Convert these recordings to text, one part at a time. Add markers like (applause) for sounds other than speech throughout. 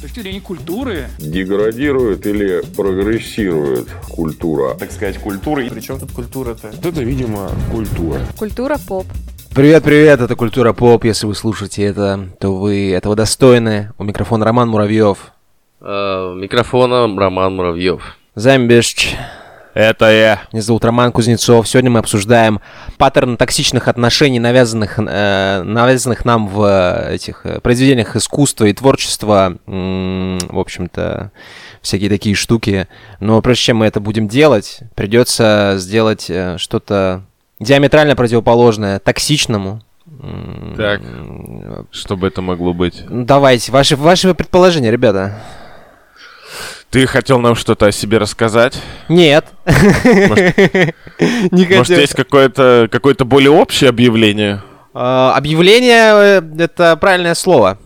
С точки зрения культуры, Деградирует или прогрессирует культура? так сказать, культуры. Причем тут культура-то? Это, видимо, культура. Культура поп. Привет, привет, это Культура Поп. Если вы слушаете это, то вы этого достойны. У микрофона Роман Муравьев. Э, Микрофона Роман Муравьев. Замбешч. Это я. Меня зовут Роман Кузнецов. Сегодня мы обсуждаем паттерн токсичных отношений, навязанных, э, навязанных нам в э, этих э, произведениях искусства и творчества. М, В общем-то, всякие такие штуки. Но прежде чем мы это будем делать, придется сделать э, что-то диаметрально противоположное токсичному. Так. Что бы это могло быть? Давайте, ваши, ваши предположения, ребята. Ты хотел нам что-то о себе рассказать? Нет. (laughs) Не Может, хотел. есть какое-то какое более общее объявление? А, Объявление э, — это правильное слово.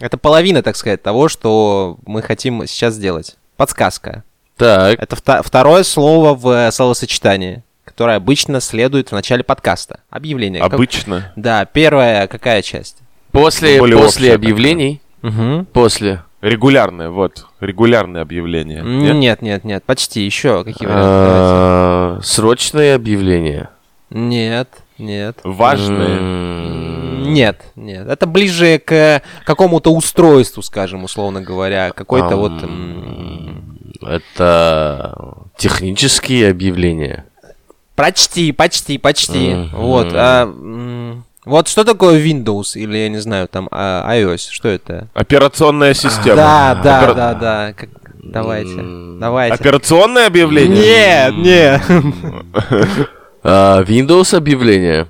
Это половина, так сказать, того, что мы хотим сейчас сделать. Подсказка. Так, Это второе слово в э, словосочетании, которое обычно следует в начале подкаста. Объявление. Как- Обычно. Да, первая какая часть? после, более после общее объявлений, Мгм. после, Регулярное, вот. Регулярное объявление. Нет? Нет, нет, нет, почти. Еще какие варианты? э, срочные объявления. Нет, нет. Важное. М, Нет, нет. Это ближе к какому-то устройству, скажем, условно говоря. Какой-то вот... Это технические объявления. Почти, почти, почти. Вот. А, вот что такое Windows или, я не знаю, там а, iOS? Что это? Операционная система. Да, да, Опера- да, да. Как- Давайте, М, давайте. Операционное объявление? Нет, нет. А, Windows объявления.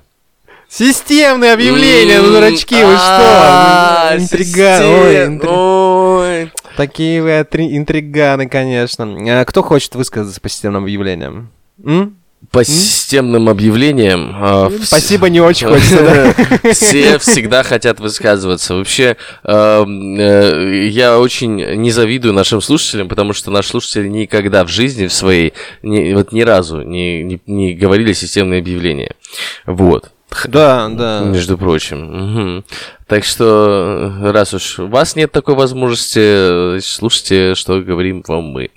Системные объявления, ну, дурачки, вы а, что? Интриганы. Такие вы интриганы, конечно. А, Кто хочет высказаться по системным объявлениям? По системным объявлениям. а, вс- Спасибо, не очень (laughs) хочется, да? (laughs) Все всегда хотят высказываться. Вообще, э, я очень не завидую нашим слушателям, потому что наши слушатели никогда в жизни в своей, ни, вот ни разу не, не, не говорили системные объявления. Вот. Да, да. Между прочим. Так что, э, раз уж у вас нет такой возможности, э, слушайте, что говорим вам мы.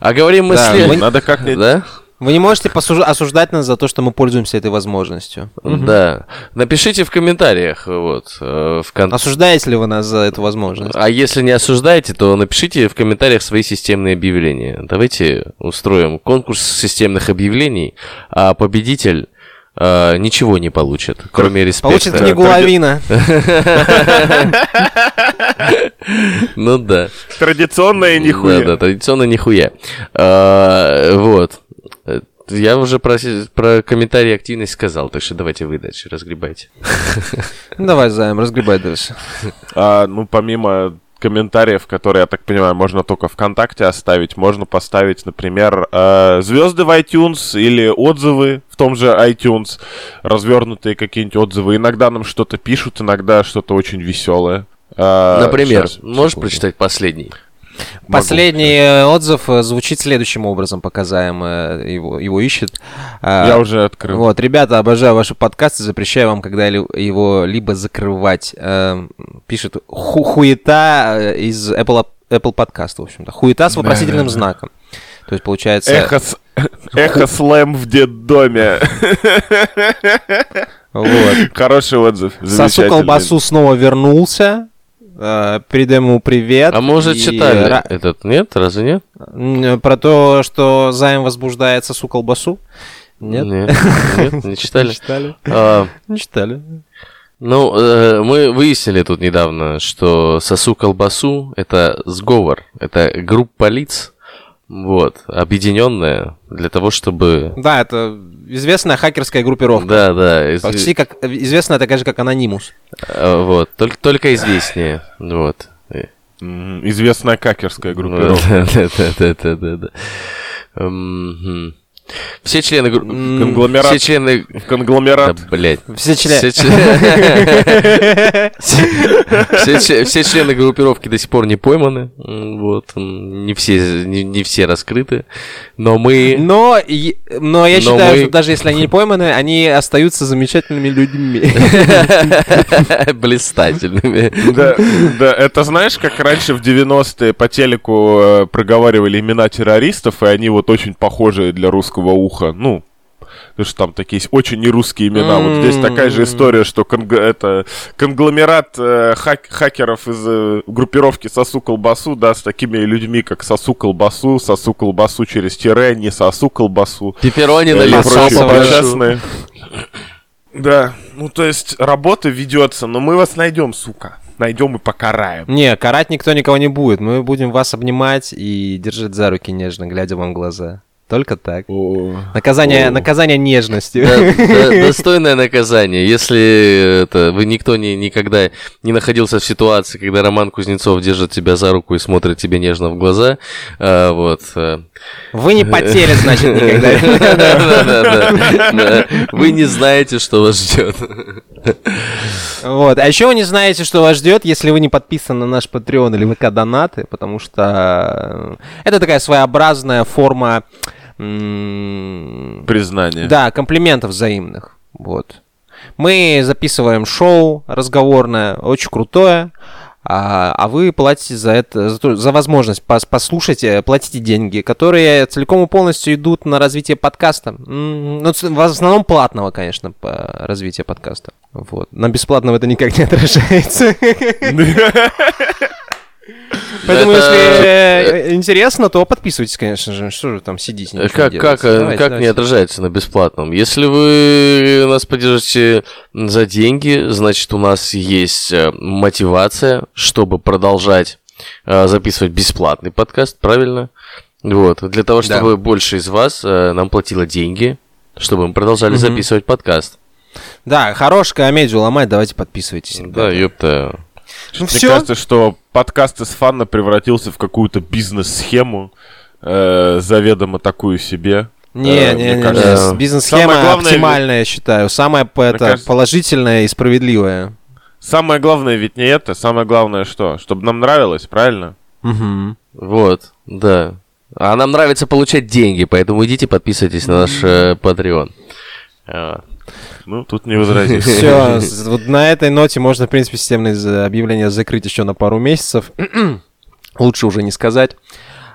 А говорим мы Да, след- мы- Надо как-нибудь... Да? Вы не можете посужу- осуждать нас за то, что мы пользуемся этой возможностью. Да. Напишите в комментариях, вот, э, в кон- Осуждаете ли вы нас за эту возможность? А если не осуждаете, то напишите в комментариях свои системные объявления. Давайте устроим конкурс системных объявлений, а победитель э, ничего не получит, кроме респекта. Получит книгу Лавина. (laughs) Ну да. Традиционное Да, нихуя. да, традиционно нихуя. А, Вот. Я уже про, про комментарии активность сказал, так что давайте вы дальше разгребайте. (laughs) Ну, Давай, Займ, разгребай дальше. (laughs) А, ну, помимо комментариев, которые, я так понимаю, можно только ВКонтакте оставить, можно поставить, например, э, звезды в iTunes или отзывы в том же iTunes, развернутые какие-нибудь отзывы. Иногда нам что-то пишут, иногда что-то очень веселое. А, Например, щас, можешь секунду. прочитать последний? Последний э, отзыв э, звучит следующим образом, пока Займ э, его, его ищет. А, Я уже открыл. Вот, ребята, обожаю ваши подкасты, запрещаю вам когда ли- его либо закрывать. Э, Пишет ху- хуета из Apple, Apple подкаста, в общем-то. Хуета с вопросительным знаком. То есть, получается... Эхо, с- эхо слэм в детдоме. Вот. Хороший отзыв. Сосу колбасу снова вернулся. Э, Передаем ему привет. А мы уже И читали ра- этот, нет? Разве нет? М, Про то, что Займ возбуждает сосу колбасу? Нет? Нет, (laughs) нет, не читали. читали? А, Не читали. Ну, э, мы выяснили тут недавно, что сосу колбасу это сговор, это группа лиц, вот, объединенная для того, чтобы... Да, это известная хакерская группировка. Да, да, из- Почти как известная такая же, как анонимус. э, вот, только, только известнее, вот. Известная какерская ну, группировка. (laughs) Да, да, да, да, да, да. Все члены... Конгломерат. Все члены... Конгломерат. Да, блядь. Все члены... Все чле- Все чле- все члены группировки до сих пор не пойманы. Вот. Не все, не, все раскрыты. Но мы... Но, но я считаю, что даже если они не пойманы, они остаются замечательными людьми. (laughs) Блистательными. Да, да, это знаешь, как раньше в 90-е по телеку э, проговаривали имена террористов, и они вот очень похожие для русского уха. Ну, потому что там такие есть очень нерусские имена. Вот здесь такая же история, что конг- это конгломерат э, хак- хакеров из э, группировки Сосу колбасу, да, с такими людьми, как Сосу колбасу, Сосу колбасу через тире, не Сосу колбасу. Пепперони на Или прочие. Да, ну то есть работа ведется, но мы вас найдем, сука. Найдем и покараем. Не, карать никто никого не будет. Мы будем вас обнимать и держать за руки нежно, глядя вам в глаза. Только так. Наказание, О. наказание нежностью. Да, да, (laughs) достойное наказание. Если это, вы никто не, никогда не находился в ситуации, когда Роман Кузнецов держит тебя за руку и смотрит тебе нежно в глаза, а, вот. а, Вы не потери, значит, никогда. (laughs) Вы не знаете, что вас ждет. Вот. А еще вы не знаете, что вас ждет, если вы не подписаны на наш Patreon или ВК донаты, потому что э, это такая своеобразная форма Признание. Да, комплиментов взаимных. Вот. Мы записываем шоу разговорное, очень крутое. А, а вы платите за это, за, то- за возможность пос- послушать, э, платите деньги, которые целиком и полностью идут на развитие подкаста. Ну, в основном платного, конечно, по развитию подкаста. Вот. На бесплатном это никак не отражается. (laughs) (laughs) Поэтому, Это- если э, интересно, то подписывайтесь, конечно же. Что же там сидите? Как, не как, э, Давайте, как не давайте. отражается на бесплатном? Если вы нас поддержите за деньги, значит, у нас есть э, мотивация, чтобы продолжать э, записывать бесплатный подкаст, правильно? Вот, для того, Да. чтобы больше из вас э, нам платило деньги, чтобы мы продолжали Мгм. записывать подкаст. Да, хорош комедию ломать, давайте подписывайтесь. Да, ребята. ёпта. Ну Мне все. кажется, что подкаст из фана превратился в какую-то бизнес-схему, э, заведомо такую себе. Не, Э, не, не, кажется, не. Бизнес-схема самое главное- оптимальная, я считаю. Самая это, кажется- положительная и справедливая. Самое главное ведь не это, самое главное что? Чтобы нам нравилось, правильно? Мгм. Вот, да. А нам нравится получать деньги, поэтому идите подписывайтесь на наш э, Patreon. А, Ну, тут не возразишь. Все, (laughs) вот на этой ноте можно, в принципе, системное объявление закрыть еще на пару месяцев. (clears throat) Лучше уже не сказать.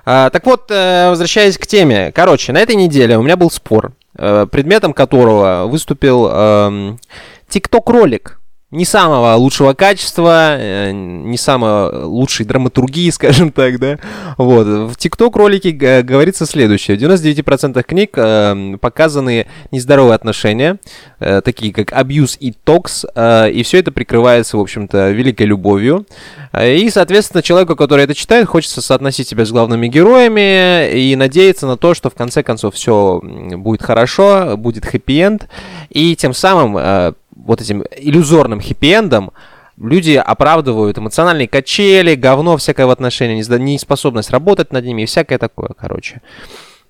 А, так вот, э, возвращаясь к теме. Короче, на этой неделе у меня был спор, э, предметом которого выступил эм, TikTok-ролик. Не самого лучшего качества, э, не самой лучшей драматургии, (laughs) скажем так, да. Вот. В TikTok-ролике г- говорится следующее. В 99% книг э, показаны нездоровые отношения, э, такие как абьюз и токс, э, и все это прикрывается, в общем-то, великой любовью. Э, И, соответственно, человеку, который это читает, хочется соотносить себя с главными героями и надеяться на то, что в конце концов все будет хорошо, будет хэппи-энд, и тем самым э, вот этим иллюзорным хэппи-эндом люди оправдывают эмоциональные качели, говно всякое в отношении, неспособность работать над ними и всякое такое, короче.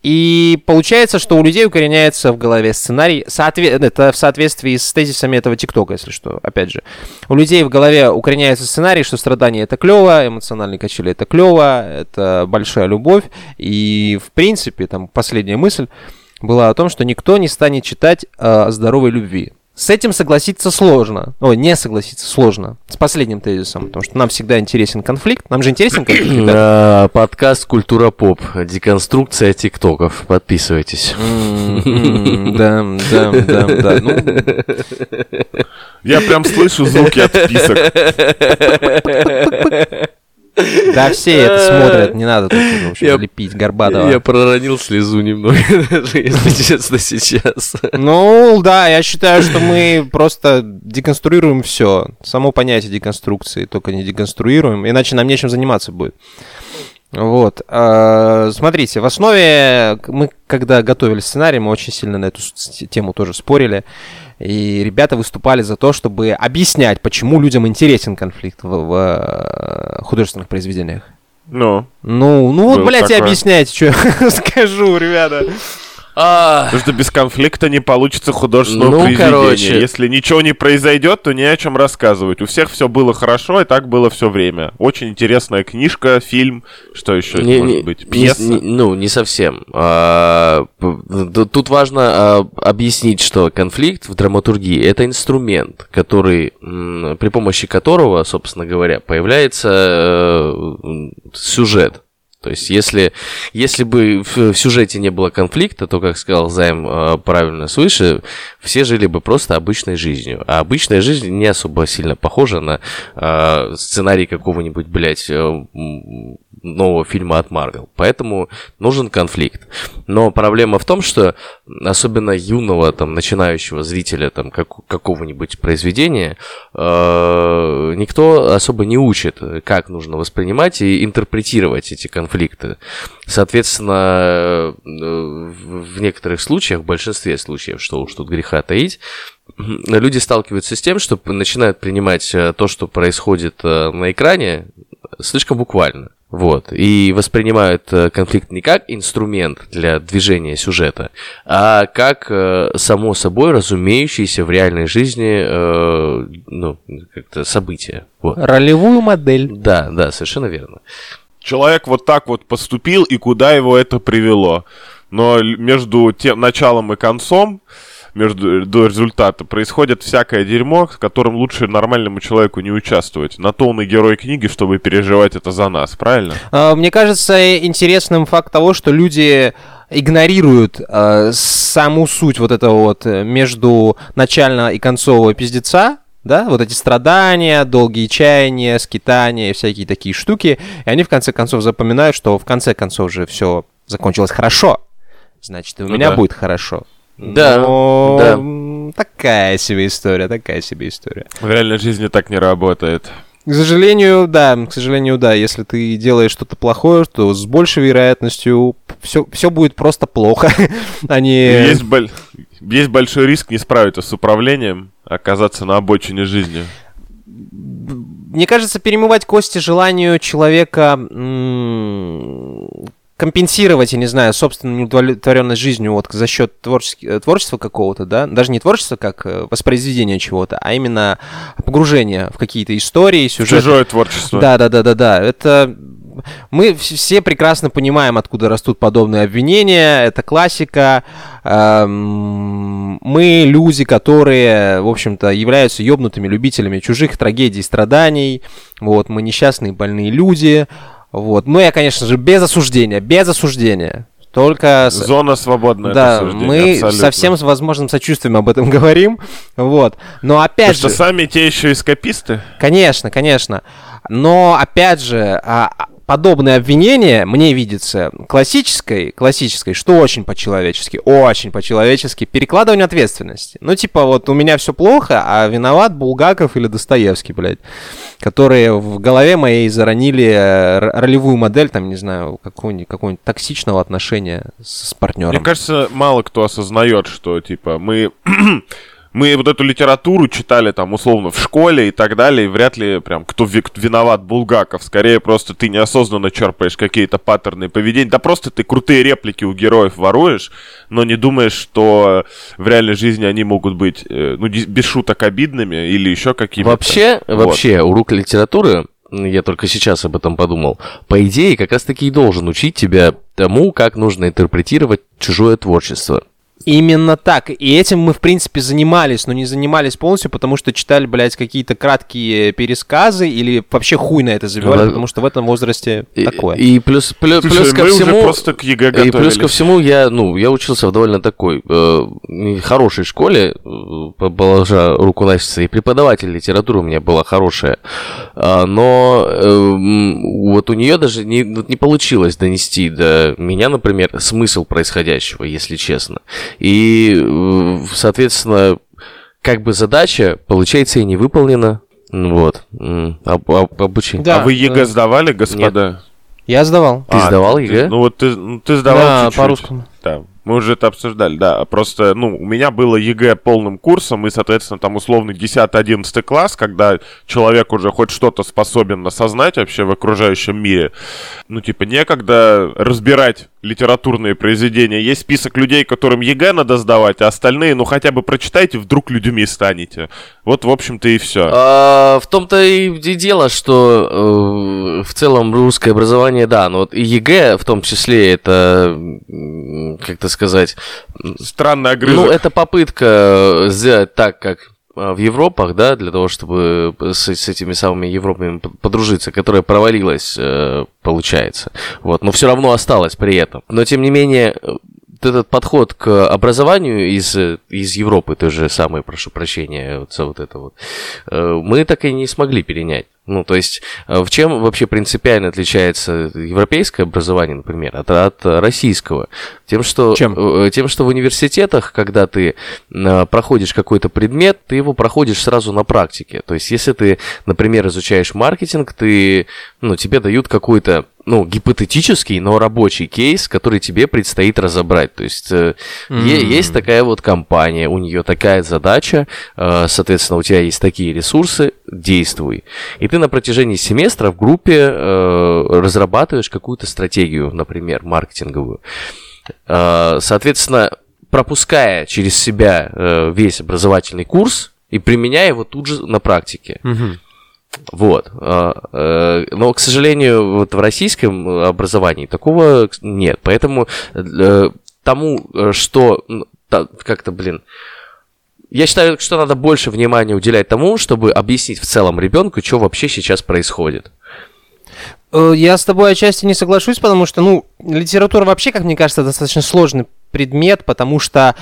И получается, что у людей укореняется в голове сценарий, соотве- это в соответствии с тезисами этого ТикТока, если что, опять же. У людей в голове укореняется сценарий, что страдание это клево, эмоциональные качели это клево, это большая любовь. И, в принципе, там последняя мысль была о том, что никто не станет читать э, здоровой любви. С этим согласиться сложно. Ой, не согласиться сложно. С последним тезисом. Потому что нам всегда интересен конфликт. Нам же интересен конфликт, (clears throat) Подкаст Культура Поп. Деконструкция тиктоков. Подписывайтесь. М, м, Да, да, да, да. Ну, Я прям слышу звуки отписок. (laughs) Да, все это смотрят, не надо тут, в общем, Я- лепить Горбатова. Я проронил слезу немного, (laughs) если честно, сейчас. Ну, да, я считаю, что мы просто деконструируем все. Само понятие деконструкции, только не деконструируем, иначе нам нечем заниматься будет. Вот. а, Смотрите, в основе мы, когда готовили сценарий, мы очень сильно на эту тему тоже спорили. И ребята выступали за то, чтобы объяснять, почему людям интересен конфликт в, в, э, художественных произведениях. Ну, Ну, ну вот, блядь, и объясняйте, что я (laughs) скажу, ребята. А, Потому что без конфликта не получится художественного Ну, произведения. короче. Если ничего не произойдет, то не о чем рассказывать. У всех все было хорошо, и так было все время. Очень интересная книжка, фильм, что еще это Не- может не- быть? Пьеса. не- ну, не совсем. А, тут важно а, объяснить, что конфликт в драматургии это инструмент, который при помощи которого, собственно говоря, появляется э, сюжет. То есть, если, если бы в, сюжете не было конфликта, то, как сказал Займ э, правильно свыше, все жили бы просто обычной жизнью. А обычная жизнь не особо сильно похожа на э, сценарий какого-нибудь, блядь, э, нового фильма от Марвел. Поэтому нужен конфликт. Но проблема в том, что особенно юного, там, начинающего зрителя там, как, какого-нибудь произведения э, никто особо не учит, как нужно воспринимать и интерпретировать эти конфликты. Соответственно, э, в некоторых случаях, в большинстве случаев, что уж тут греха таить, люди сталкиваются с тем, что начинают принимать э, то, что происходит э, на экране, слишком буквально. Вот. И воспринимают э, конфликт не как инструмент для движения сюжета, а как э, само собой разумеющееся в реальной жизни э, ну, как-то событие. Вот. Ролевую модель. Да, да, совершенно верно. Человек вот так вот поступил, и куда его это привело. Но между тем началом и концом, между до результата, происходит всякое дерьмо, в котором лучше нормальному человеку не участвовать. На то он и герой книги, чтобы переживать это за нас, правильно? А, Мне кажется интересным факт того, что люди игнорируют э, саму суть вот этого вот э, между начально и концового пиздеца, да, вот эти страдания, долгие чаяния, скитания всякие такие штуки, и они в конце концов запоминают, что в конце концов же все закончилось хорошо, значит, и у Ну меня да. будет хорошо. Да, Но, да. Такая себе история, такая себе история. В реальной жизни так не работает. К сожалению, да, к сожалению, да, если ты делаешь что-то плохое, то с большей вероятностью все, все будет просто плохо, (laughs) а не... Есть, боль- есть большой риск не справиться с управлением, оказаться на обочине жизни. Мне кажется, перемывать кости желанию человека компенсировать, я не знаю, собственную неудовлетворенность жизнью вот за счет творчески- э, творчества какого-то, да, даже не творчества как э, воспроизведения чего-то, а именно погружение в какие-то истории, сюжеты. Чужое творчество. Да, да, да, да, да. Это мы вс- все прекрасно понимаем, откуда растут подобные обвинения. Это классика. Эм, Мы люди, которые, в общем-то, являются ёбнутыми любителями чужих трагедий страданий. Вот, мы несчастные, больные люди. Вот. Ну, я, конечно же, без осуждения, без осуждения. Только Зона свободная да, мы абсолютно. со всем возможным сочувствием об этом (laughs) говорим. Вот. Но Потому опять что же... сами те еще эскаписты. Конечно, конечно. Но, опять же, а, а, подобное обвинение мне видится классической, классической, что очень по-человечески, очень по-человечески, перекладывание ответственности. Ну, типа, вот у меня все плохо, а виноват Булгаков или Достоевский, блядь, которые в голове моей заронили э, ролевую модель, там, не знаю, какого-нибудь, какого-нибудь токсичного отношения с, с партнером. Мне кажется, мало кто осознает, что, типа, мы... Мы вот эту литературу читали там условно в школе и так далее, и вряд ли прям кто ви- виноват Булгаков. Скорее просто ты неосознанно черпаешь какие-то паттерны поведения. Да просто ты крутые реплики у героев воруешь, но не думаешь, что в реальной жизни они могут быть, э, ну, без шуток обидными или еще какими-то. Вообще, Вот. вообще, урок литературы, я только сейчас об этом подумал, по идее, как раз-таки и должен учить тебя тому, как нужно интерпретировать чужое творчество. Именно так. И этим мы, в принципе, занимались, но не занимались полностью, потому что читали, блядь, какие-то краткие пересказы или вообще хуй на это забивали, Ну, потому что в этом возрасте И- такое. И, плюс, плюс, Слушай, плюс ко мы всему... уже просто к ЕГЭ И плюс ко готовились. всему, я, ну, я учился в довольно такой э, хорошей школе, э, по- положа руку на сердце, и преподаватель литературы у меня была хорошая. А, но э, вот у нее даже не, вот не получилось донести до меня, например, смысл происходящего, если честно. И, э, соответственно, как бы задача, получается, и не выполнена. Вот. Об- об- обучение. Да, а вы ЕГЭ да. сдавали, господа? Я сдавал. Ты А, сдавал ты- ЕГЭ? ну вот ты, ну, ты сдавал Да, чуть-чуть. по-русскому. Да, мы уже это обсуждали, да. Просто, ну, у меня было ЕГЭ полным курсом, и, соответственно, там условно 10-11 класс, когда человек уже хоть что-то способен осознать вообще в окружающем мире. Ну, типа, некогда разбирать литературные произведения. Есть список людей, которым ЕГЭ надо сдавать, а остальные, ну, хотя бы прочитайте, вдруг людьми станете. Вот, в общем-то, и все. А, в том-то и дело, что э, в целом русское образование, да, но вот ЕГЭ в том числе это, как-то сказать... Странный огрызок. Ну, это попытка сделать так, как в Европах, да, для того, чтобы с, с этими самыми Европами подружиться, которая провалилась, э, получается. Вот, но все равно осталась при этом. Но тем не менее, этот подход к образованию из, из Европы, той же самой, прошу прощения, вот вот это вот, э, мы так и не смогли перенять. Ну, то есть, э, в чем вообще принципиально отличается европейское образование, например, от, от российского? Тем что, чем? Э, тем, что в университетах, когда ты проходишь какой-то предмет, ты его проходишь сразу на практике. То есть, если ты, например, изучаешь маркетинг, ты, ну, тебе дают какой-то ну, гипотетический, но рабочий кейс, который тебе предстоит разобрать. То есть mm-hmm. есть такая вот компания, у нее такая задача, э, соответственно, у тебя есть такие ресурсы, действуй. И ты на протяжении семестра в группе э, разрабатываешь какую-то стратегию, например, маркетинговую. Соответственно, пропуская через себя весь образовательный курс и применяя его тут же на практике. Mm-hmm. Вот. А, э, но, к сожалению, вот в российском образовании такого нет. Поэтому э, тому, э, что как-то, блин, я считаю, что надо больше внимания уделять тому, чтобы объяснить в целом ребенку, что вообще сейчас происходит. Я с тобой отчасти не соглашусь, потому что, ну, литература вообще, как мне кажется, достаточно сложный предмет, потому что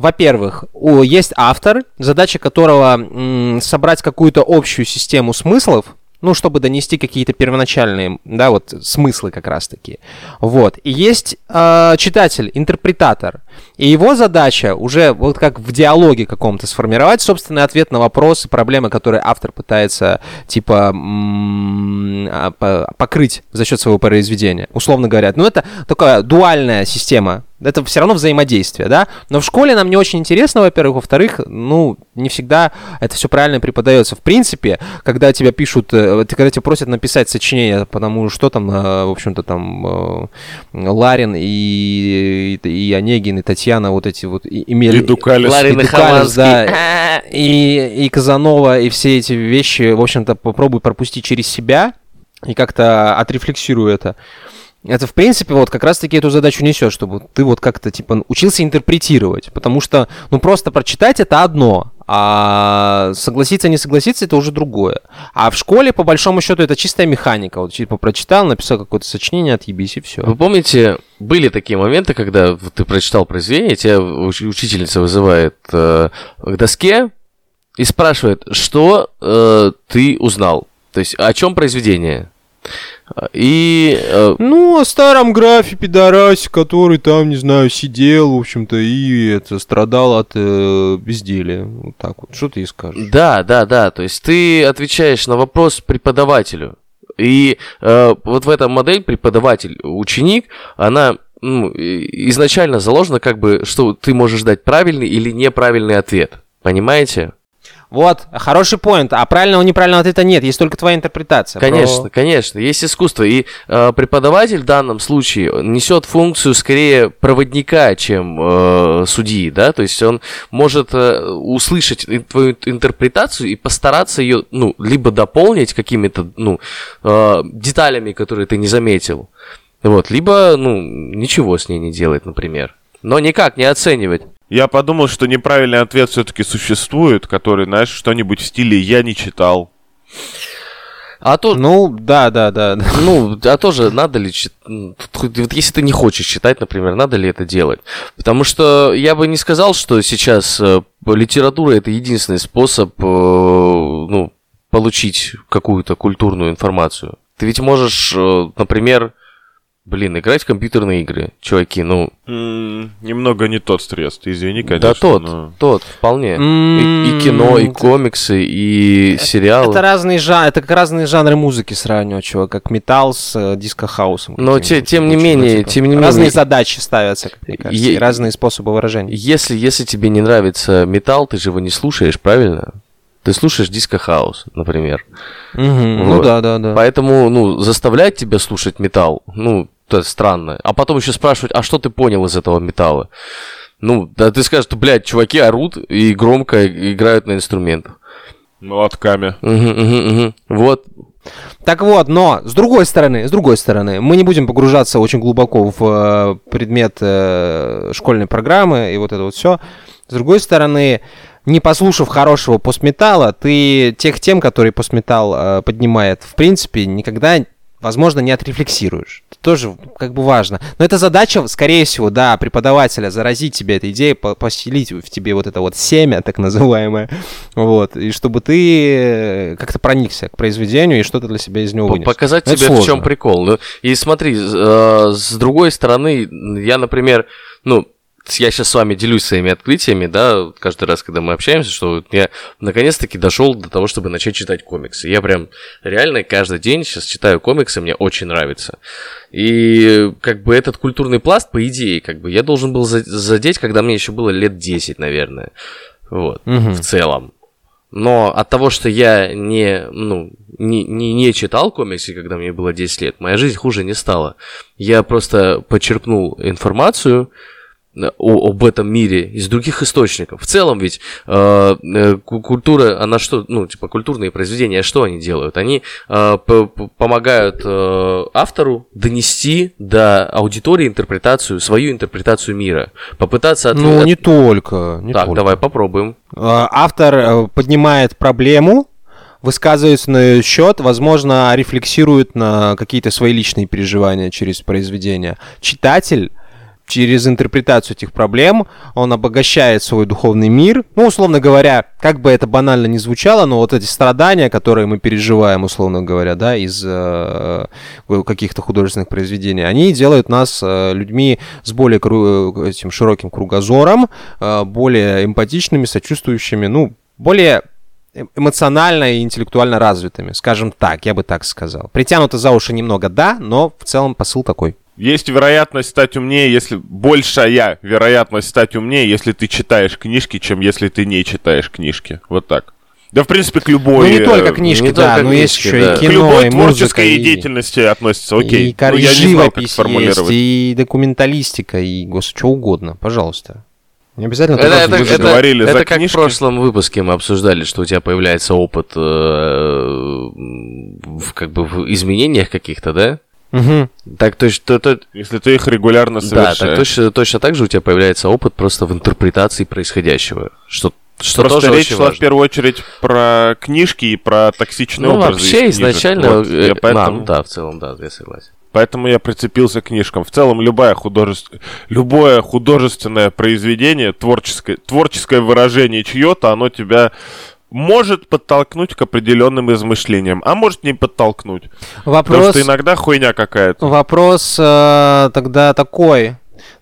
во-первых, есть автор, задача которого собрать какую-то общую систему смыслов, ну, чтобы донести какие-то первоначальные, да, вот смыслы как раз-таки. Вот. И есть э, читатель, интерпретатор. И его задача уже вот как в диалоге каком-то сформировать собственный ответ на вопросы, проблемы, которые автор пытается, типа, м- покрыть за счет своего произведения. Условно говоря. Ну, это такая дуальная система это все равно взаимодействие, да? Но в школе нам не очень интересно, во-первых. Во-вторых, ну, не всегда это все правильно преподается. В принципе, когда тебя пишут, э, когда тебя просят написать сочинение, потому что там, э, в общем-то, там э, Ларин и, и, и Онегин, и Татьяна вот эти вот имели... И Дукалис. Ларин и, Дукалис, да, и, и Казанова, и все эти вещи, в общем-то, попробуй пропустить через себя и как-то отрефлексируй это. Это, в принципе, вот как раз-таки эту задачу несет, чтобы ты вот как-то, типа, учился интерпретировать. Потому что, ну, просто прочитать это одно, а согласиться, не согласиться, это уже другое. А в школе, по большому счету, это чистая механика. Вот, типа, прочитал, написал какое-то сочинение, отъебись, и все. Вы помните, были такие моменты, когда ты прочитал произведение, тебя учительница вызывает э, к доске и спрашивает, что э, ты узнал? То есть, о чем произведение? И... Э... Ну, о старом графе пидорасе, который там, не знаю, сидел, в общем-то, и это, страдал от э, безделия. Вот так вот. Что ты и скажешь? Да, да, да. То есть ты отвечаешь на вопрос преподавателю. И э, вот в этом модель преподаватель-ученик, она ну, изначально заложена как бы, что ты можешь дать правильный или неправильный ответ. Понимаете? Вот, хороший поинт. А правильного неправильного ответа нет, есть только твоя интерпретация. Конечно, про... конечно, есть искусство. И э, преподаватель в данном случае несет функцию скорее проводника, чем э, судьи, да, то есть он может э, услышать твою интерпретацию и постараться ее, ну, либо дополнить какими-то, ну, э, деталями, которые ты не заметил, вот, либо, ну, ничего с ней не делать, например. Но никак не оценивать. Я подумал, что неправильный ответ все-таки существует, который, знаешь, что-нибудь в стиле «я не читал». А то... Ну, да, да, да. (laughs) Ну, а тоже надо ли читать... Вот если ты не хочешь читать, например, надо ли это делать? Потому что я бы не сказал, что сейчас э, литература это единственный способ, э, ну, получить какую-то культурную информацию. Ты ведь можешь, э, например, Блин, играть в компьютерные игры, чуваки, ну... Mm, немного не тот стресс, ты извини, конечно. Да тот, но... тот, вполне. Mm, и, и кино, и комиксы, и это, сериалы. Это разные жанры, это как разные жанры музыки сравнивать, чувак, как металл с э, диско-хаусом. Но те, тем не менее, тем не менее... Разные задачи ставятся, как мне кажется, е- и разные способы выражения. Если, если тебе не нравится металл, ты же его не слушаешь, правильно? Ты слушаешь диско-хаус, например. Угу, вот. Ну да, да, да. Поэтому, ну, заставлять тебя слушать металл, ну, это странно. А потом еще спрашивать, а что ты понял из этого металла? Ну, да ты скажешь, что, блядь, чуваки орут и громко играют на инструментах. Молотками. Угу, угу, угу. Вот. Так вот, но с другой стороны, с другой стороны, мы не будем погружаться очень глубоко в э, предмет э, школьной программы и вот это вот все. С другой стороны, не послушав хорошего постметалла, ты тех тем, которые постметалл э, поднимает, в принципе, никогда возможно, не отрефлексируешь. Это тоже как бы важно. Но это задача, скорее всего, да, преподавателя, заразить тебе этой идеей, поселить в тебе вот это вот семя, так называемое, вот, и чтобы ты э, как-то проникся к произведению и что-то для себя из него вынес. Показать тебе, в чем прикол. Ну, и смотри, э, с другой стороны, я, например, ну, я сейчас с вами делюсь своими открытиями, да, каждый раз, когда мы общаемся, что я наконец-таки дошел до того, чтобы начать читать комиксы. Я прям реально каждый день сейчас читаю комиксы, мне очень нравится. И как бы этот культурный пласт, по идее, как бы я должен был задеть, когда мне еще было лет 10, наверное. Вот, угу. в целом. Но от того, что я не, ну, не, не, не читал комиксы, когда мне было 10 лет, моя жизнь хуже не стала. Я просто почерпнул информацию, о, об этом мире из других источников. В целом ведь э, э культура, она что, ну, типа культурные произведения, что они делают? Они э, помогают э, автору донести до аудитории интерпретацию, свою интерпретацию мира. Попытаться... От... Ну, не только. Не так, только. давай попробуем. Э, автор э, поднимает проблему, высказывается на ее счет, возможно, рефлексирует на какие-то свои личные переживания через произведение. Читатель через интерпретацию этих проблем он обогащает свой духовный мир. Ну, условно говоря, как бы это банально не звучало, но вот эти страдания, которые мы переживаем, условно говоря, да, из э, каких-то художественных произведений, они делают нас э, людьми с более кру- этим широким кругозором, э, более эмпатичными, сочувствующими, ну, более эмоционально и интеллектуально развитыми, скажем так, я бы так сказал. Притянуто за уши немного, да, но в целом посыл такой. Есть вероятность стать умнее, если... Большая вероятность стать умнее, если ты читаешь книжки, чем если ты не читаешь книжки. Вот так. Да, в принципе, к любой... Ну, не только книжки, не да, но есть еще да. и кино, К любой и творческой и... деятельности относится, окей. И, ну, я не знал, как сформулировать. Есть, и документалистика, и, господи, что угодно, пожалуйста. Не обязательно это, это, это, это, говорили это за как книжки. в прошлом выпуске мы обсуждали, что у тебя появляется опыт э, в, как бы в изменениях каких-то, да? Угу. Так точно, то, то... если ты их регулярно совершаешь. Да, так точно, точно так же у тебя появляется опыт просто в интерпретации происходящего, что что Просто тоже речь шла важно. в первую очередь про книжки и про токсичные ну, образы. вообще изначально, вот, я поэтому... а, ну, да, в целом, да, я согласен. Поэтому я прицепился к книжкам. В целом, любое, художеств... любое художественное произведение, творческое, творческое выражение чье-то, оно тебя может подтолкнуть к определенным измышлениям, а может не подтолкнуть. Вопрос... Потому что иногда хуйня какая-то. Вопрос э, тогда такой.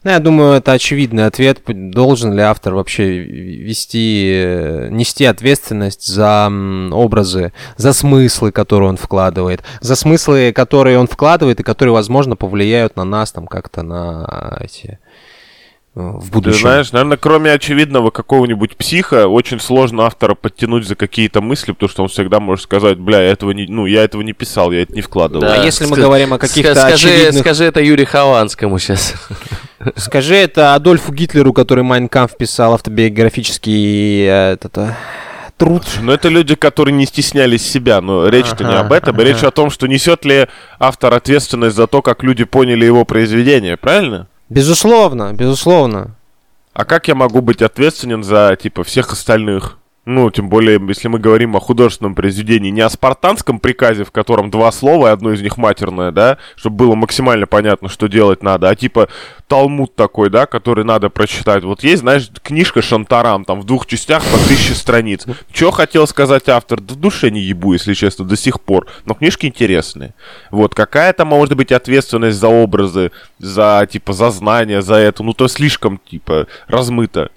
Ну, я думаю, это очевидный ответ. Должен ли автор вообще вести, э, нести ответственность за образы, за смыслы, которые он вкладывает, за смыслы, которые он вкладывает и которые, возможно, повлияют на нас там как-то на эти в будущем. Ты знаешь, наверное, кроме очевидного какого-нибудь психа, очень сложно автора подтянуть за какие-то мысли, потому что он всегда может сказать, бля, я этого не, ну, я этого не писал, я это не вкладывал. Да, а если мы говорим о каких-то скажи, очевидных... Скажи это Юрию Хованскому сейчас. Скажи это Адольфу Гитлеру, который Майнкамп писал автобиографический э, этот, э, труд. Но это люди, которые не стеснялись себя, но речь-то ага, не об этом, ага. речь о том, что несет ли автор ответственность за то, как люди поняли его произведение, правильно? Безусловно, безусловно. А как я могу быть ответственен за, типа, всех остальных? Ну, тем более, если мы говорим о художественном произведении, не о спартанском приказе, в котором два слова, и одно из них матерное, да, чтобы было максимально понятно, что делать надо, а типа Талмуд такой, да, который надо прочитать. Вот есть, знаешь, книжка Шантарам, там в двух частях по тысяче страниц. Что хотел сказать автор? Да в душе не ебу, если честно, до сих пор. Но книжки интересные. Вот, какая-то может быть ответственность за образы, за, типа, за знания, за это, ну, то слишком, типа, размыто.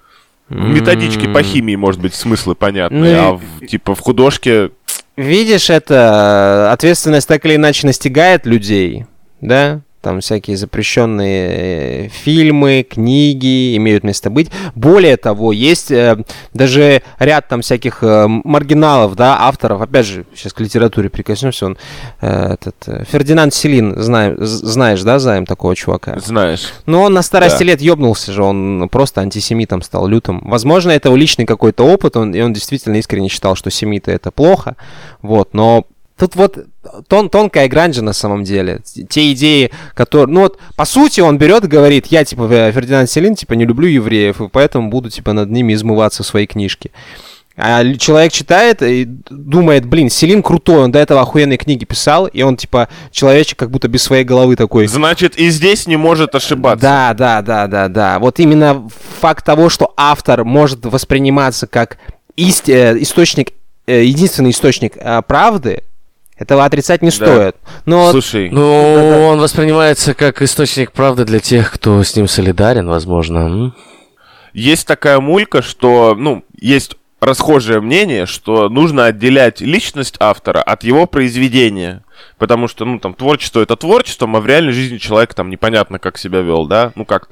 В методичке по химии, может быть, смыслы понятны, ну, а в, типа в художке... Видишь, это ответственность так или иначе настигает людей, да? Там всякие запрещенные э, фильмы, книги имеют место быть. Более того, есть э, даже ряд там всяких э, маргиналов, да, авторов. Опять же, сейчас к литературе прикоснемся. Он этот Фердинанд Селин, знаем, знаешь, да, знаем такого чувака. Знаешь. Но он на старости Да. лет ёбнулся же, он просто антисемитом стал лютым. Возможно, это его личный какой-то опыт, он, и он действительно искренне считал, что семиты это плохо, вот, но тут вот тон, тонкая грань же на самом деле. Те идеи, которые... Ну вот, по сути, он берет и говорит, я, типа, Фердинанд Селин, типа, не люблю евреев, и поэтому буду, типа, над ними измываться в своей книжке. А человек читает и думает, блин, Селин крутой, он до этого охуенные книги писал, и он, типа, человечек как будто без своей головы такой. Значит, и здесь не может ошибаться. Да, да, да, да, да. Вот именно факт того, что автор может восприниматься как ист- э, источник, э, единственный источник э, правды, этого отрицать не Да. стоит. Но Слушай, Ну, он воспринимается как источник правды для тех, кто с ним солидарен, возможно. есть такая мулька, что, ну, есть расхожее мнение, что нужно отделять личность автора от его произведения. Потому что, ну, там, творчество это творчество, а в реальной жизни человек там непонятно, как себя вел, да? Ну, как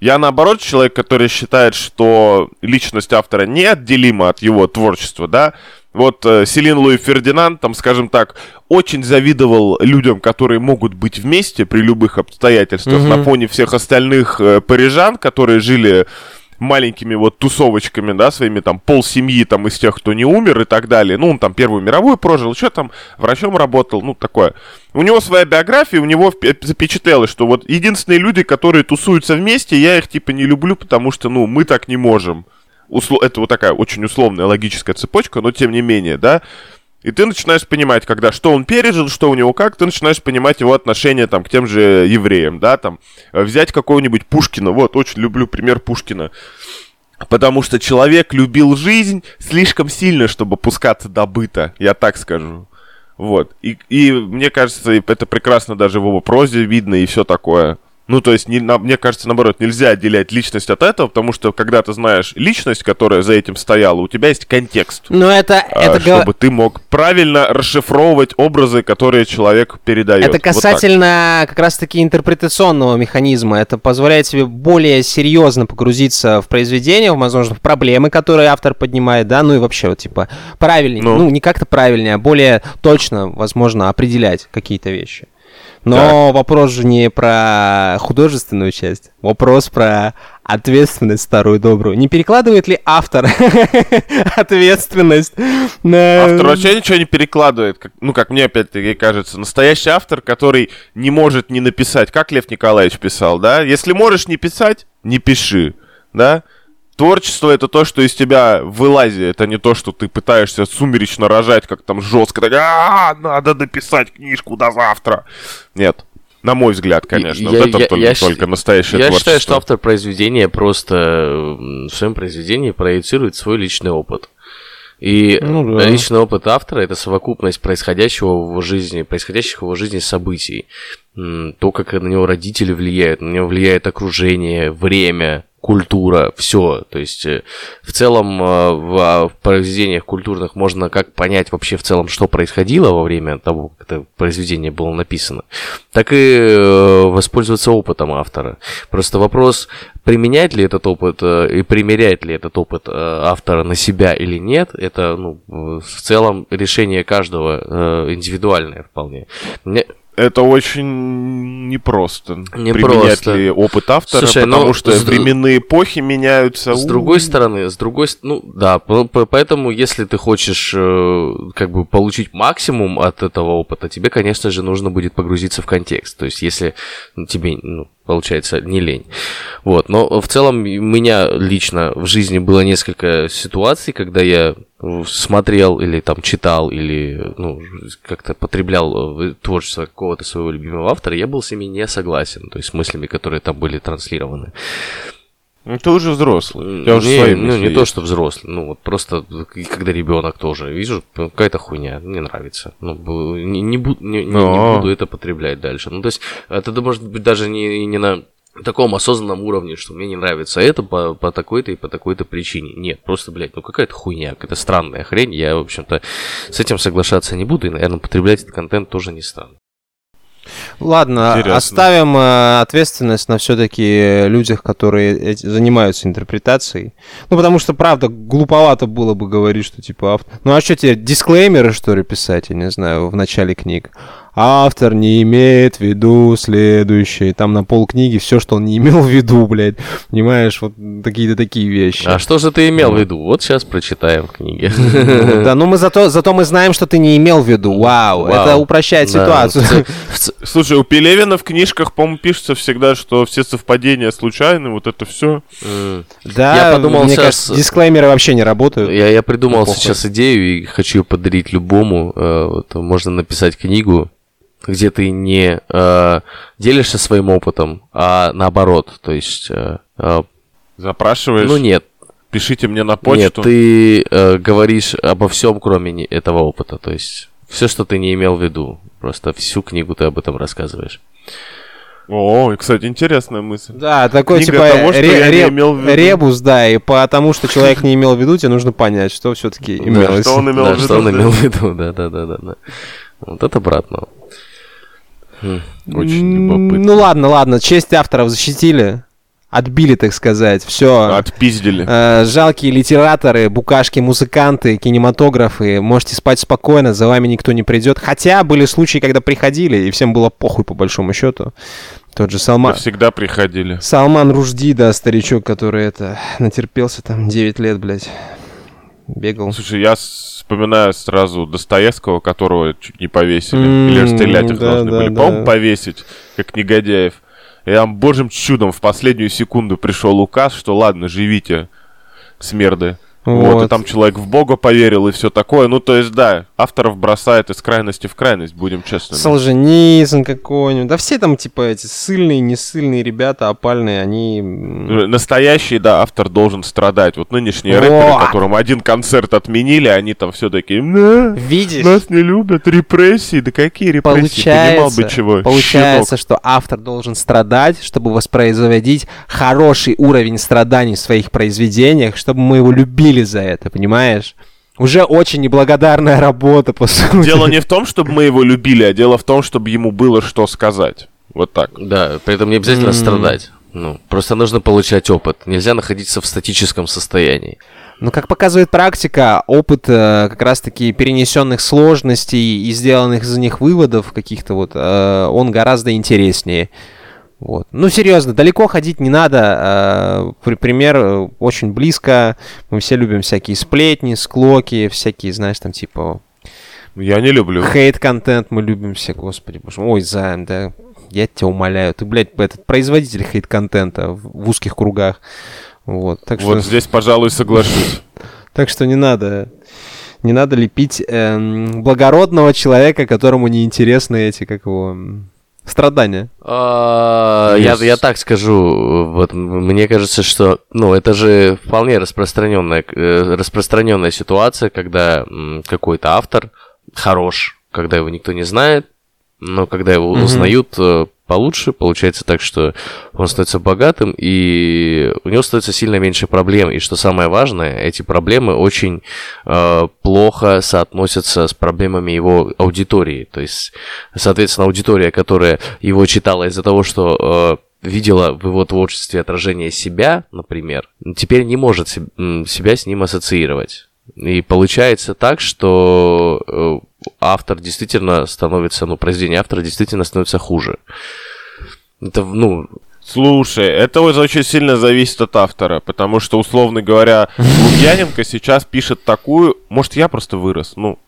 я, наоборот, человек, который считает, что личность автора неотделима от его творчества, да? Вот э, Селин Луи Фердинанд, там, скажем так, очень завидовал людям, которые могут быть вместе при любых обстоятельствах Мгм. на фоне всех остальных э, парижан, которые жили маленькими вот тусовочками, да, своими там пол семьи там из тех, кто не умер и так далее. Ну, он там Первую мировую прожил, еще там врачом работал, ну, такое. У него своя биография, у него запечатлелось, что вот единственные люди, которые тусуются вместе, я их типа не люблю, потому что, ну, мы так не можем. Усло- Это вот такая очень условная логическая цепочка, но тем не менее, да. И ты начинаешь понимать, когда что он пережил, что у него как, ты начинаешь понимать его отношение там к тем же евреям, да, там. Э, Взять какого-нибудь Пушкина, вот, очень люблю пример Пушкина. Потому что человек любил жизнь слишком сильно, чтобы пускаться до быта, я так скажу. Вот. И, и мне кажется, это прекрасно даже в его прозе видно и все такое. Ну, то есть, не, на- мне кажется, наоборот, нельзя отделять личность от этого, потому что, когда ты знаешь личность, которая за этим стояла, у тебя есть контекст. ну, это, а, это, чтобы ты мог правильно расшифровывать образы, которые человек передает. это Вот так. касательно как раз-таки интерпретационного механизма. Это позволяет тебе более серьезно погрузиться в произведение, возможно, в проблемы, которые автор поднимает, да, ну и вообще, вот, типа, правильнее, ну, Ну. не как-то правильнее, а более точно, возможно, определять какие-то вещи. Но вопрос же не про художественную часть, вопрос про ответственность старую добрую. Не перекладывает ли автор (laughs) ответственность на... Автор вообще ничего не перекладывает. как- ну, как мне опять-таки кажется. Настоящий автор, который не может не написать. Как Лев Николаевич писал, да? Если можешь не писать, не пиши, да? Творчество это то, что из тебя вылазит. Это не то, что ты пытаешься сумеречно рожать, как там жестко. Так, «А, надо дописать книжку до завтра. Нет. На мой взгляд, конечно. Я- вот это я- только, я только настоящее Я творчество. считаю, что автор произведения просто в своем произведении проецирует свой личный опыт. И Ну да. личный опыт автора это совокупность происходящего в его жизни, происходящих в его жизни событий. То, как на него родители влияют, на него влияет окружение, время, культура, все. То есть э, в целом э, в а, в произведениях культурных можно как понять вообще в целом, что происходило во время того, как это произведение было написано, так и э, воспользоваться опытом автора. Просто вопрос, применяет ли этот опыт и примеряет ли этот опыт автора на себя или нет, это ну, в целом решение каждого индивидуальное вполне. Это очень непросто. Непросто. Применять ли опыт автора, Слушай, потому ну, что с- временные эпохи меняются. С другой стороны, с другой, ну да, по- по- поэтому если ты хочешь э, как бы получить максимум от этого опыта, тебе, конечно же, нужно будет погрузиться в контекст. То есть если ну, тебе, ну, получается, не лень. Вот, но в целом у меня лично в жизни было несколько ситуаций, когда я смотрел или там читал или ну как-то потреблял э, творчество какого-то своего любимого автора, я был с ними не согласен, то есть с мыслями, которые там были транслированы. Ну, ты уже взрослый. У тебя уже Не, свои ну, не то, есть. что взрослый. Ну, вот просто, когда ребенок тоже, вижу, какая-то хуйня, не нравится. Ну, не, не, бу- не, не- не Но. буду это потреблять дальше. Ну, то есть, это да, может быть даже не, не на таком осознанном уровне, что мне не нравится это по, по такой-то и по такой-то причине. Нет, просто, блядь, ну какая-то хуйня, какая-то странная хрень. Я, в общем-то, с этим соглашаться не буду и, наверное, потреблять этот контент тоже не стану. Ладно, Интересно. оставим э, ответственность на все-таки людях, которые эти- занимаются интерпретацией. Ну, потому что, правда, глуповато было бы говорить, что типа... ав- Ну, а что тебе, дисклеймеры, что ли, писать, я не знаю, в начале книг? Автор не имеет в виду следующее. Там на полкниги все, что он не имел в виду, блядь. Понимаешь, вот какие-то такие вещи. А что же ты имел в виду? Вот сейчас прочитаем в книге. Ну, Да, ну мы зато, зато мы знаем, что ты не имел в виду. Вау, это упрощает Да, ситуацию. (laughs) Слушай, у Пелевина в книжках, по-моему, пишется всегда, что все совпадения случайны, вот это все. М. Да, Я подумал, мне сейчас- кажется, дисклеймеры вообще не работают. Я, я придумал Неплохо. сейчас идею и хочу ее подарить любому. Э, вот, можно написать книгу, где ты не э, делишься своим опытом, а наоборот. То есть, э, э, Запрашиваешь, ну нет, пишите мне на нет, почту. ты э, говоришь обо всем, кроме этого опыта. То есть, все, что ты не имел в виду. Просто всю книгу ты об этом рассказываешь. О, и, кстати, интересная мысль. Да, такой Книга типа того, что ре- я не ре- имел в виду. ребус, да, и потому что человек не имел в виду, тебе нужно понять, что все-таки Да, имелось. что он имел да, в виду. что он да. имел в виду, да, да, да, да, да. Вот это обратно. Очень М, любопытно. Ну ладно, ладно, честь авторов защитили, отбили, так сказать, все. Отпиздили. жалкие литераторы, букашки, музыканты, кинематографы, можете спать спокойно, за вами никто не придет. Хотя были случаи, когда приходили, и всем было похуй по большому счету. Тот же Салман. Всегда приходили. Салман Ружди, да, старичок, который это натерпелся там 9 лет, блядь. Бегал. Слушай, я вспоминаю сразу Достоевского, которого чуть не повесили. М, Или расстрелять их да, должны да, были. да. По-моему, повесить, как негодяев. И там божьим чудом в последнюю секунду пришел указ, что ладно, живите, смерды. Вот. Вот. и там человек в Бога поверил и все такое. Ну, то есть, да, авторов бросает из крайности в крайность, будем честными. Солженицын какой-нибудь. Да все там, типа, эти сильные, не сильные ребята, опальные, они... м, Настоящий, да, автор должен страдать. Вот нынешние О! рэперы, которым один концерт отменили, они там все такие, «Да, Видишь? нас не любят, репрессии, да какие репрессии, понимал Получается, бы чего, получается, что автор должен страдать, чтобы воспроизводить хороший уровень страданий в своих произведениях, чтобы мы его любили за это, понимаешь? Уже очень неблагодарная работа, по сути. Дело не в том, чтобы мы его любили, а дело в том, чтобы ему было что сказать. Вот так. Да, при этом не обязательно М. страдать. Ну, просто нужно получать опыт. Нельзя находиться в статическом состоянии. Но, как показывает практика, опыт э, как раз-таки перенесенных сложностей и сделанных из них выводов каких-то вот, э, он гораздо интереснее. Вот. Ну, серьезно, далеко ходить не надо. э, при- пример э, очень близко. Мы все любим всякие сплетни, склоки, всякие, знаешь, там типа Я не люблю. хейт-контент мы любим все, господи боже. Ой, Займ, да, я тебя умоляю. Ты, блядь, этот производитель хейт-контента в, узких кругах. Вот, так что... Вот здесь, пожалуй, соглашусь. (laughs) Так что не надо, не надо лепить эм, благородного человека, которому не интересны эти, как его, страдания. А, Я, Yes. я так скажу, вот мне кажется, что, ну, это же вполне распространенная, э, распространенная ситуация, когда какой-то автор хорош, когда его никто не знает, но когда его узнают э, получше, получается так, что он становится богатым, и у него становится сильно меньше проблем. И что самое важное, эти проблемы очень э, плохо соотносятся с проблемами его аудитории. То есть, соответственно, аудитория, которая его читала из-за того, что э, видела в его творчестве отражение себя, например, теперь не может себя с ним ассоциировать. И получается так, что э, автор действительно становится, ну, произведение автора действительно становится хуже. Это, ну, Слушай, это очень сильно зависит от автора, потому что, условно говоря, Лукьяненко сейчас пишет такую... Может, я просто вырос, ну...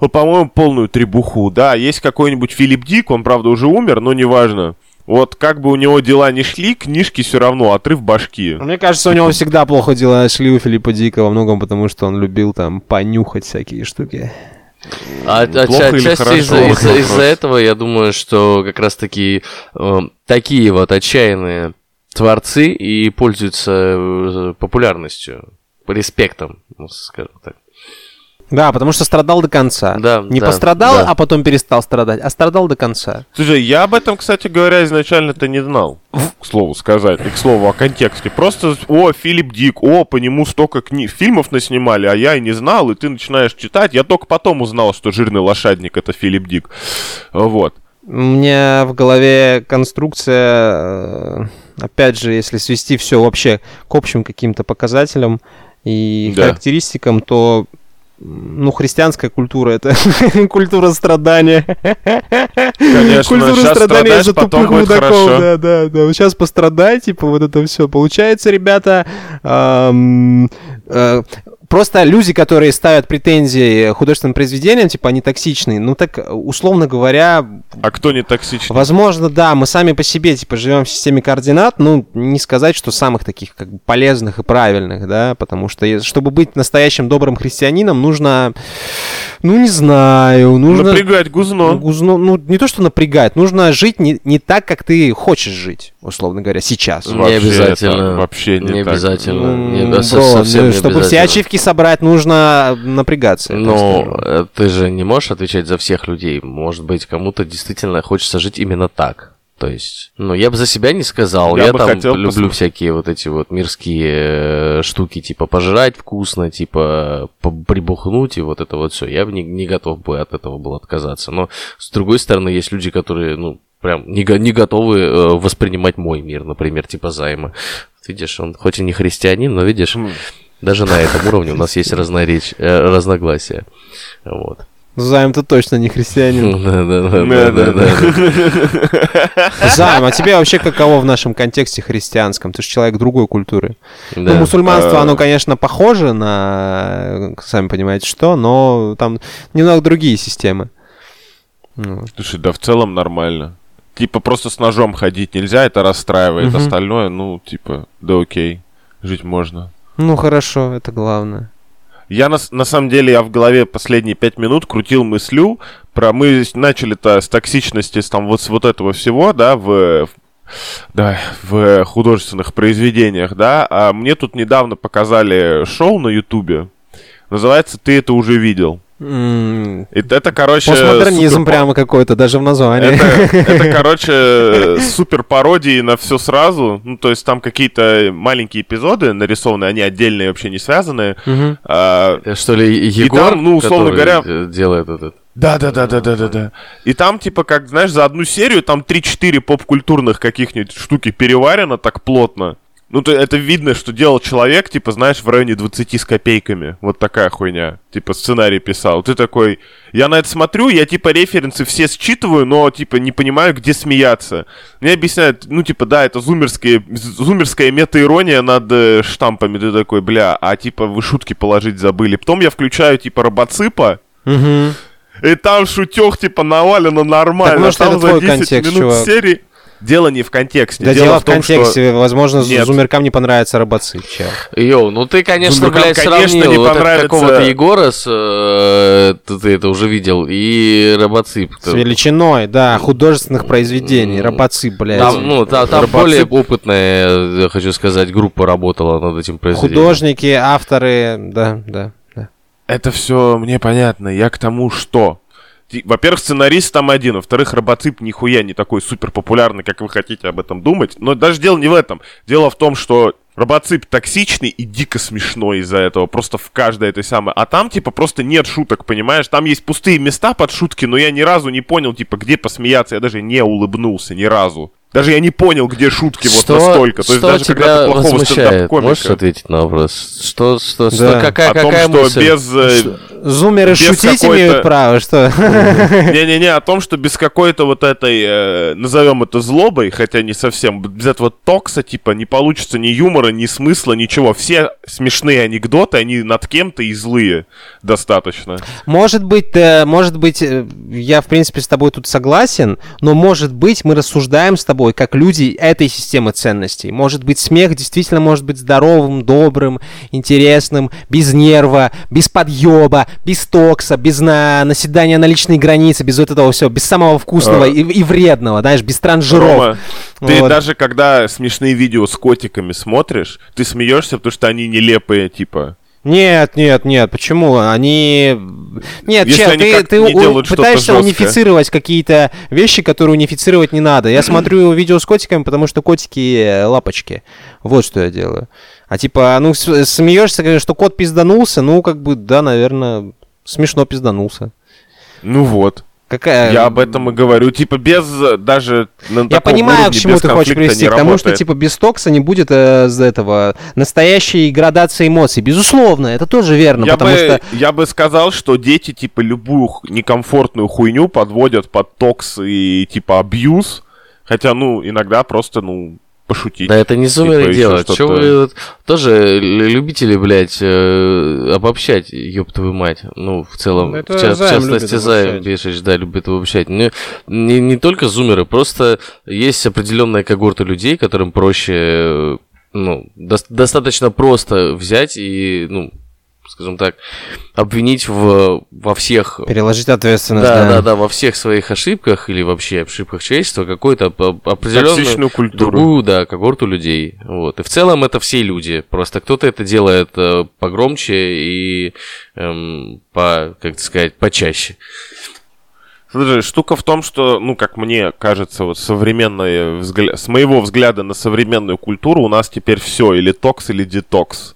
Ну, по-моему, полную требуху, да. Есть какой-нибудь Филипп Дик, он, правда, уже умер, но неважно. Вот как бы у него дела не шли, книжки все равно, отрыв башки. Мне кажется, у него всегда плохо дела шли у Филиппа Дика во многом, потому что он любил там понюхать всякие штуки. А, Плохо отча- или хорошо? из-за, вопрос. из-за этого я думаю, что как раз таки э, такие вот отчаянные творцы и пользуются э, популярностью, респектом, скажем так. Да, потому что страдал до конца. Да, Не да, пострадал, да. а потом перестал страдать, а страдал до конца. Слушай, я об этом, кстати говоря, изначально-то не знал. К слову сказать, и к слову о контексте. Просто, о, Филипп Дик, о, по нему столько книг, фильмов наснимали, а я и не знал, и ты начинаешь читать. Я только потом узнал, что «Жирный лошадник» — это Филипп Дик. Вот. У меня в голове конструкция, э, опять же, если свести все вообще к общим каким-то показателям и Да. характеристикам, то ну, христианская культура это (laughs) культура страдания. Конечно, культура страдания за тупых мудаков. Да, да, да. Сейчас пострадай, типа, вот это все. Получается, ребята, э, просто люди, которые ставят претензии художественным произведениям, типа, они токсичные. Ну, так, условно говоря, А кто не токсичный? Возможно, да, мы сами по себе, типа, живем в системе координат, ну, не сказать, что самых таких, как бы, полезных и правильных, да, потому что, чтобы быть настоящим добрым христианином, нужно, ну, не знаю, нужно... Напрягать гузно. Гузно- ну, не то, что напрягать, нужно жить не, не так, как ты хочешь жить, условно говоря, сейчас. Не Вообще обязательно. это вообще не не так. обязательно. Не- бро, со- ну, совсем не чтобы все обязательно. ачивки собрать, нужно напрягаться. Но скажу. э, ты же не можешь отвечать за всех людей. Может быть, кому-то действительно хочется жить именно так. То есть, ну, я бы за себя не сказал. Я Я, бы там хотел люблю посмотреть. всякие вот эти вот мирские э, штуки, типа пожрать вкусно, типа прибухнуть и вот это вот все. Я бы не, не готов бы от этого был отказаться. Но, с другой стороны, есть люди, которые, ну, прям не, не готовы э, воспринимать мой мир, например, типа займа. Видишь, он хоть и не христианин, но видишь, М. даже на этом уровне у нас есть (laughs) разноречь, э, разногласия. Вот. Займ, ты точно не христианин. (laughs) Да-да-да. Займ, а тебе вообще каково в нашем контексте христианском? Ты же человек другой культуры. Ну, мусульманство, А. оно, конечно, похоже на, сами понимаете, что, но там немного другие системы. Ну, Слушай, да в целом нормально. Типа просто с ножом ходить нельзя, это расстраивает. Остальное, ну, типа, да окей, жить можно. Ну, хорошо, это главное. Я на, на самом деле, я в голове последние пять минут крутил мыслю про... Мы начали-то с токсичности, с, там, вот с вот этого всего, да, в, в- да, в художественных произведениях, да, а мне тут недавно показали шоу на Ютубе, называется «Ты это уже видел». И это, короче... Постмодернизм супер- прямо какой-то, даже в названии. Это, (laughs) это, короче, супер пародии на все сразу. Ну, то есть там какие-то маленькие эпизоды нарисованы, они отдельные, вообще не связанные. Мгм. А, Э, Что ли, Егор, там, ну, условно говоря- э, делает этот... Да, да, да, да, да, да, да. И там, типа, как, знаешь, за одну серию там 3-4 поп-культурных каких-нибудь штуки переварено так плотно. Ну, то это видно, что делал человек, типа, знаешь, в районе 20 с копейками. Вот такая хуйня. Типа, сценарий писал. Ты такой, я на это смотрю, я, типа, референсы все считываю, но, типа, не понимаю, где смеяться. Мне объясняют, ну, типа, да, это зумерские, зумерская мета-ирония над э, штампами. Ты такой, бля, а, типа, вы шутки положить забыли. Потом я включаю, типа, робоципа, Мгм. и там шутех, типа, навалено нормально. Так, может, там это за твой 10 контекст, минут чувак. серии... Дело не в контексте. Да дело в том, контексте, что... возможно, Нет. зумеркам не понравится робоцip, чел. Йоу, ну ты, конечно, Зумеркам, блядь, конечно, сравнил не вот понравится- какого-то Егора с... э, ты, ты это уже видел, и Робоцип. С величиной, да, художественных произведений, робоцip, блядь. Там, ну, там, там Робоцип. более опытная, я хочу сказать, группа работала над этим произведением. Художники, авторы, да, да, да. Это все мне понятно. Я к тому, что... Во-первых, сценарист там один, во-вторых, робоцип нихуя не такой супер популярный, как вы хотите об этом думать. Но даже дело не в этом. Дело в том, что робоцип токсичный и дико смешной из-за этого, просто в каждой этой самой. А там, типа, просто нет шуток, понимаешь? Там есть пустые места под шутки, но я ни разу не понял, типа, где посмеяться. Я даже не улыбнулся ни разу. Даже я не понял, где шутки вот настолько. То есть что даже когда ты плохого возмущает? Можешь ответить на вопрос? Что, что, Да. что, какая, О том, какая что мысль? без... э, Зумеры Без шутить имеют право, что? (laughs) Не-не-не, о том, что без какой-то вот этой, э, назовем это злобой, хотя не совсем, без этого токса, типа, не получится ни юмора, ни смысла, ничего. Все смешные анекдоты, они над кем-то и злые достаточно. Может быть, э, может быть, я в принципе с тобой тут согласен, но может быть мы рассуждаем с тобой как люди этой системы ценностей. Может быть, смех действительно может быть здоровым, добрым, интересным, без нерва, без подъеба, без токса, без на... наседания на личные границы, без вот этого всего, без самого вкусного А. и, и вредного, знаешь, без транжиров. Рома, ты Вот. даже когда смешные видео с котиками смотришь, ты смеешься, потому что они нелепые, типа. Нет, нет, нет, почему? Они... Нет, Если чел, они ты, ты не у- пытаешься унифицировать какие-то вещи, которые унифицировать не надо. Я смотрю видео с котиками, потому что котики лапочки. Вот что я делаю. А типа, ну, смеешься, что кот пизданулся, ну, как бы, да, наверное, смешно пизданулся. Ну вот. Какая... Я об этом и говорю. Типа без э, даже на Я понимаю, уровне к чему ты хочешь привести. К тому, что типа без токса не будет э, из этого настоящей градации эмоций. Безусловно, это тоже верно, я, потому бы, что я бы сказал, что дети, типа, любую некомфортную хуйню подводят под токс и, типа, абьюз. Хотя, ну, иногда просто, ну, пошутить. Да это не зумеры Типа, делают. Что вы вот тоже любители, блядь, э, обобщать, ёб твою мать. Ну, в целом, Ну, в, это ча- в Займ любит частности, Займ. Бешич, да, любит обобщать. Не, не, не только зумеры, просто есть определенная когорта людей, которым проще, э, ну, дос- достаточно просто взять и, ну, скажем так, обвинить в, во всех переложить ответственность. да, да. да, да, во всех своих ошибках или вообще ошибках человечества какой-то оп- определенную Токсичную культуру. другую, да, когорту людей. Вот. И в целом это все люди. Просто кто-то это делает э, погромче и эм, по, как сказать, почаще. Слушай, штука в том, что, ну, как мне кажется, вот современная взгля... с моего взгляда на современную культуру у нас теперь все или токс, или детокс.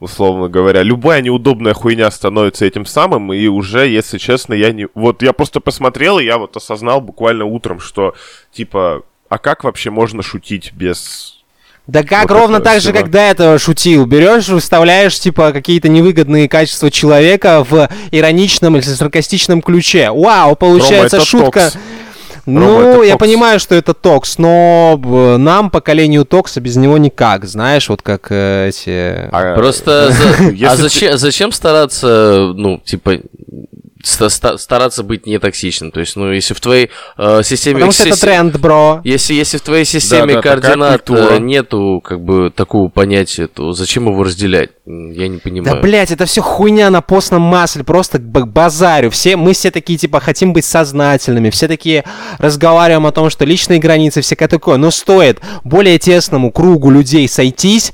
Условно говоря, любая неудобная хуйня становится этим самым, и уже, если честно, я не... Вот я просто посмотрел, и я вот осознал буквально утром, что, типа, а как вообще можно шутить без... Да как Вот ровно так же, всего. как до этого шутил. Берешь, выставляешь, типа, какие-то невыгодные качества человека в ироничном или саркастичном ключе. Вау, получается Рома, шутка. токс. Ну, я понимаю, что это токс, но э, нам, поколению токса, без него никак, знаешь, вот как э, эти... а, Просто (laughs) Если а зачем, зачем стараться, ну, типа, стараться быть нетоксичным? То есть, ну, если в твоей э, системе... Потому что это тренд, бро. Если, если в твоей системе Да, да, координат э, нету как бы такого понятия, то зачем его разделять? Я не Да, понимаю. блядь, это все хуйня на постном масле, просто б- базарю. Все, мы все такие, типа, хотим быть сознательными, все такие разговариваем о том, что личные границы, всякое такое. Но стоит более тесному кругу людей сойтись,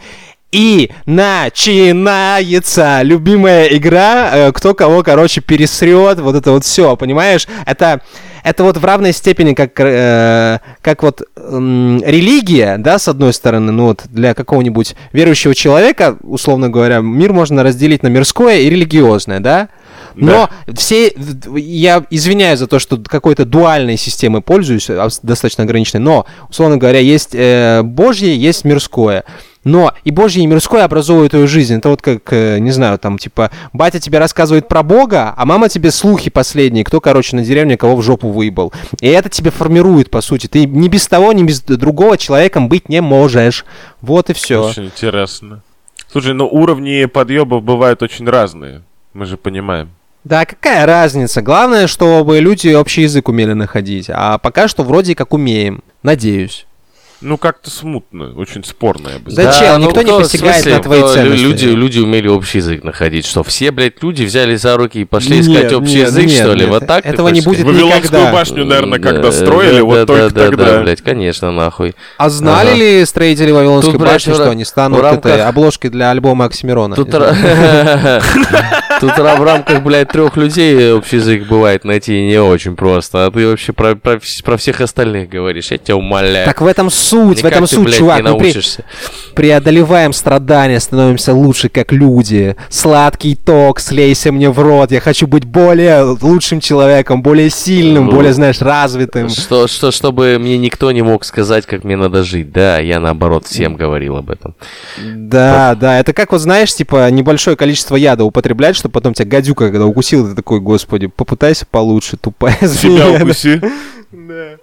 и начинается любимая игра, э, кто кого, короче, пересрет, вот это вот все, понимаешь? Это, это вот в равной степени, как, э, как вот м, религия, да, с одной стороны, ну вот для какого-нибудь верующего человека, условно говоря, мир можно разделить на мирское и религиозное, да? Но все, я извиняюсь за то, что какой-то дуальной системой пользуюсь, а, достаточно ограниченной, но, условно говоря, есть э, Божье, есть мирское. Но и Божье, и мирское образовывают твою жизнь. Это вот как, э, не знаю, там, типа, батя тебе рассказывает про Бога, а мама тебе слухи последние, кто, короче, на деревне кого в жопу выебал. И это тебе формирует, по сути. Ты ни без того, ни без другого человеком быть не можешь. Вот и все. Очень интересно. Слушай, ну уровни подъебов бывают очень разные. Мы же понимаем. Да, какая разница? Главное, чтобы люди общий язык умели находить. А пока что вроде как умеем. Надеюсь. Ну, как-то смутно, очень спорно, я бы Да сказал. чел, ну никто не кто, в посягает смысле, на твои ценности. Люди, люди умели общий язык находить. Что, все, блядь, люди взяли за руки и пошли искать Нет, общий нет, язык, нет, что ли? нет, Вот так этого не будет? Вавилонскую никогда. башню, наверное, когда Да, строили, да, вот да, только да, тогда. Да, блядь, конечно, нахуй. А знали Ага. ли строители Вавилонской Тут, блядь, башни, в что они станут рамках- этой обложкой для альбома Оксимирона? Тут, Не (laughs) в рамках, блядь, трех людей общий язык бывает найти не очень просто. А ты вообще про, про, вс- про всех остальных говоришь. Я тебя умоляю. Так в этом суть, в Никак этом ты, суть, блядь, чувак. не Мы при- преодолеваем страдания, становимся лучше как люди. Сладкий ток, слейся мне в рот. Я хочу быть более лучшим человеком, более сильным, Ну, более, знаешь, развитым. Что, что, чтобы мне никто не мог сказать, как мне надо жить. Да, я наоборот всем говорил об этом. Да, да, это как вот, знаешь, типа, небольшое количество яда употреблять, чтобы потом тебя гадюка, когда укусил, ты такой, господи, попытайся получше, тупая Себя змея». укуси. (laughs)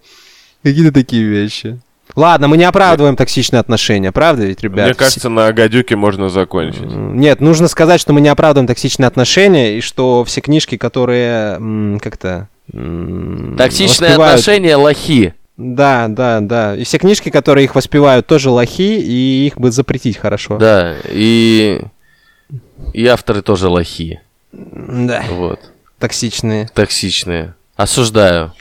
Какие-то такие вещи. Ладно, мы не оправдываем токсичные отношения, правда ведь, ребят? Мне кажется, на гадюке можно закончить. Нет, нужно сказать, что мы не оправдываем токсичные отношения, и что все книжки, которые как-то... Токсичные воспевают- отношения лохи. Да, да, да. И все книжки, которые их воспевают, тоже лохи, и их бы запретить хорошо. Да, и... И авторы тоже лохи. Да. Вот. Токсичные. Токсичные. Осуждаю.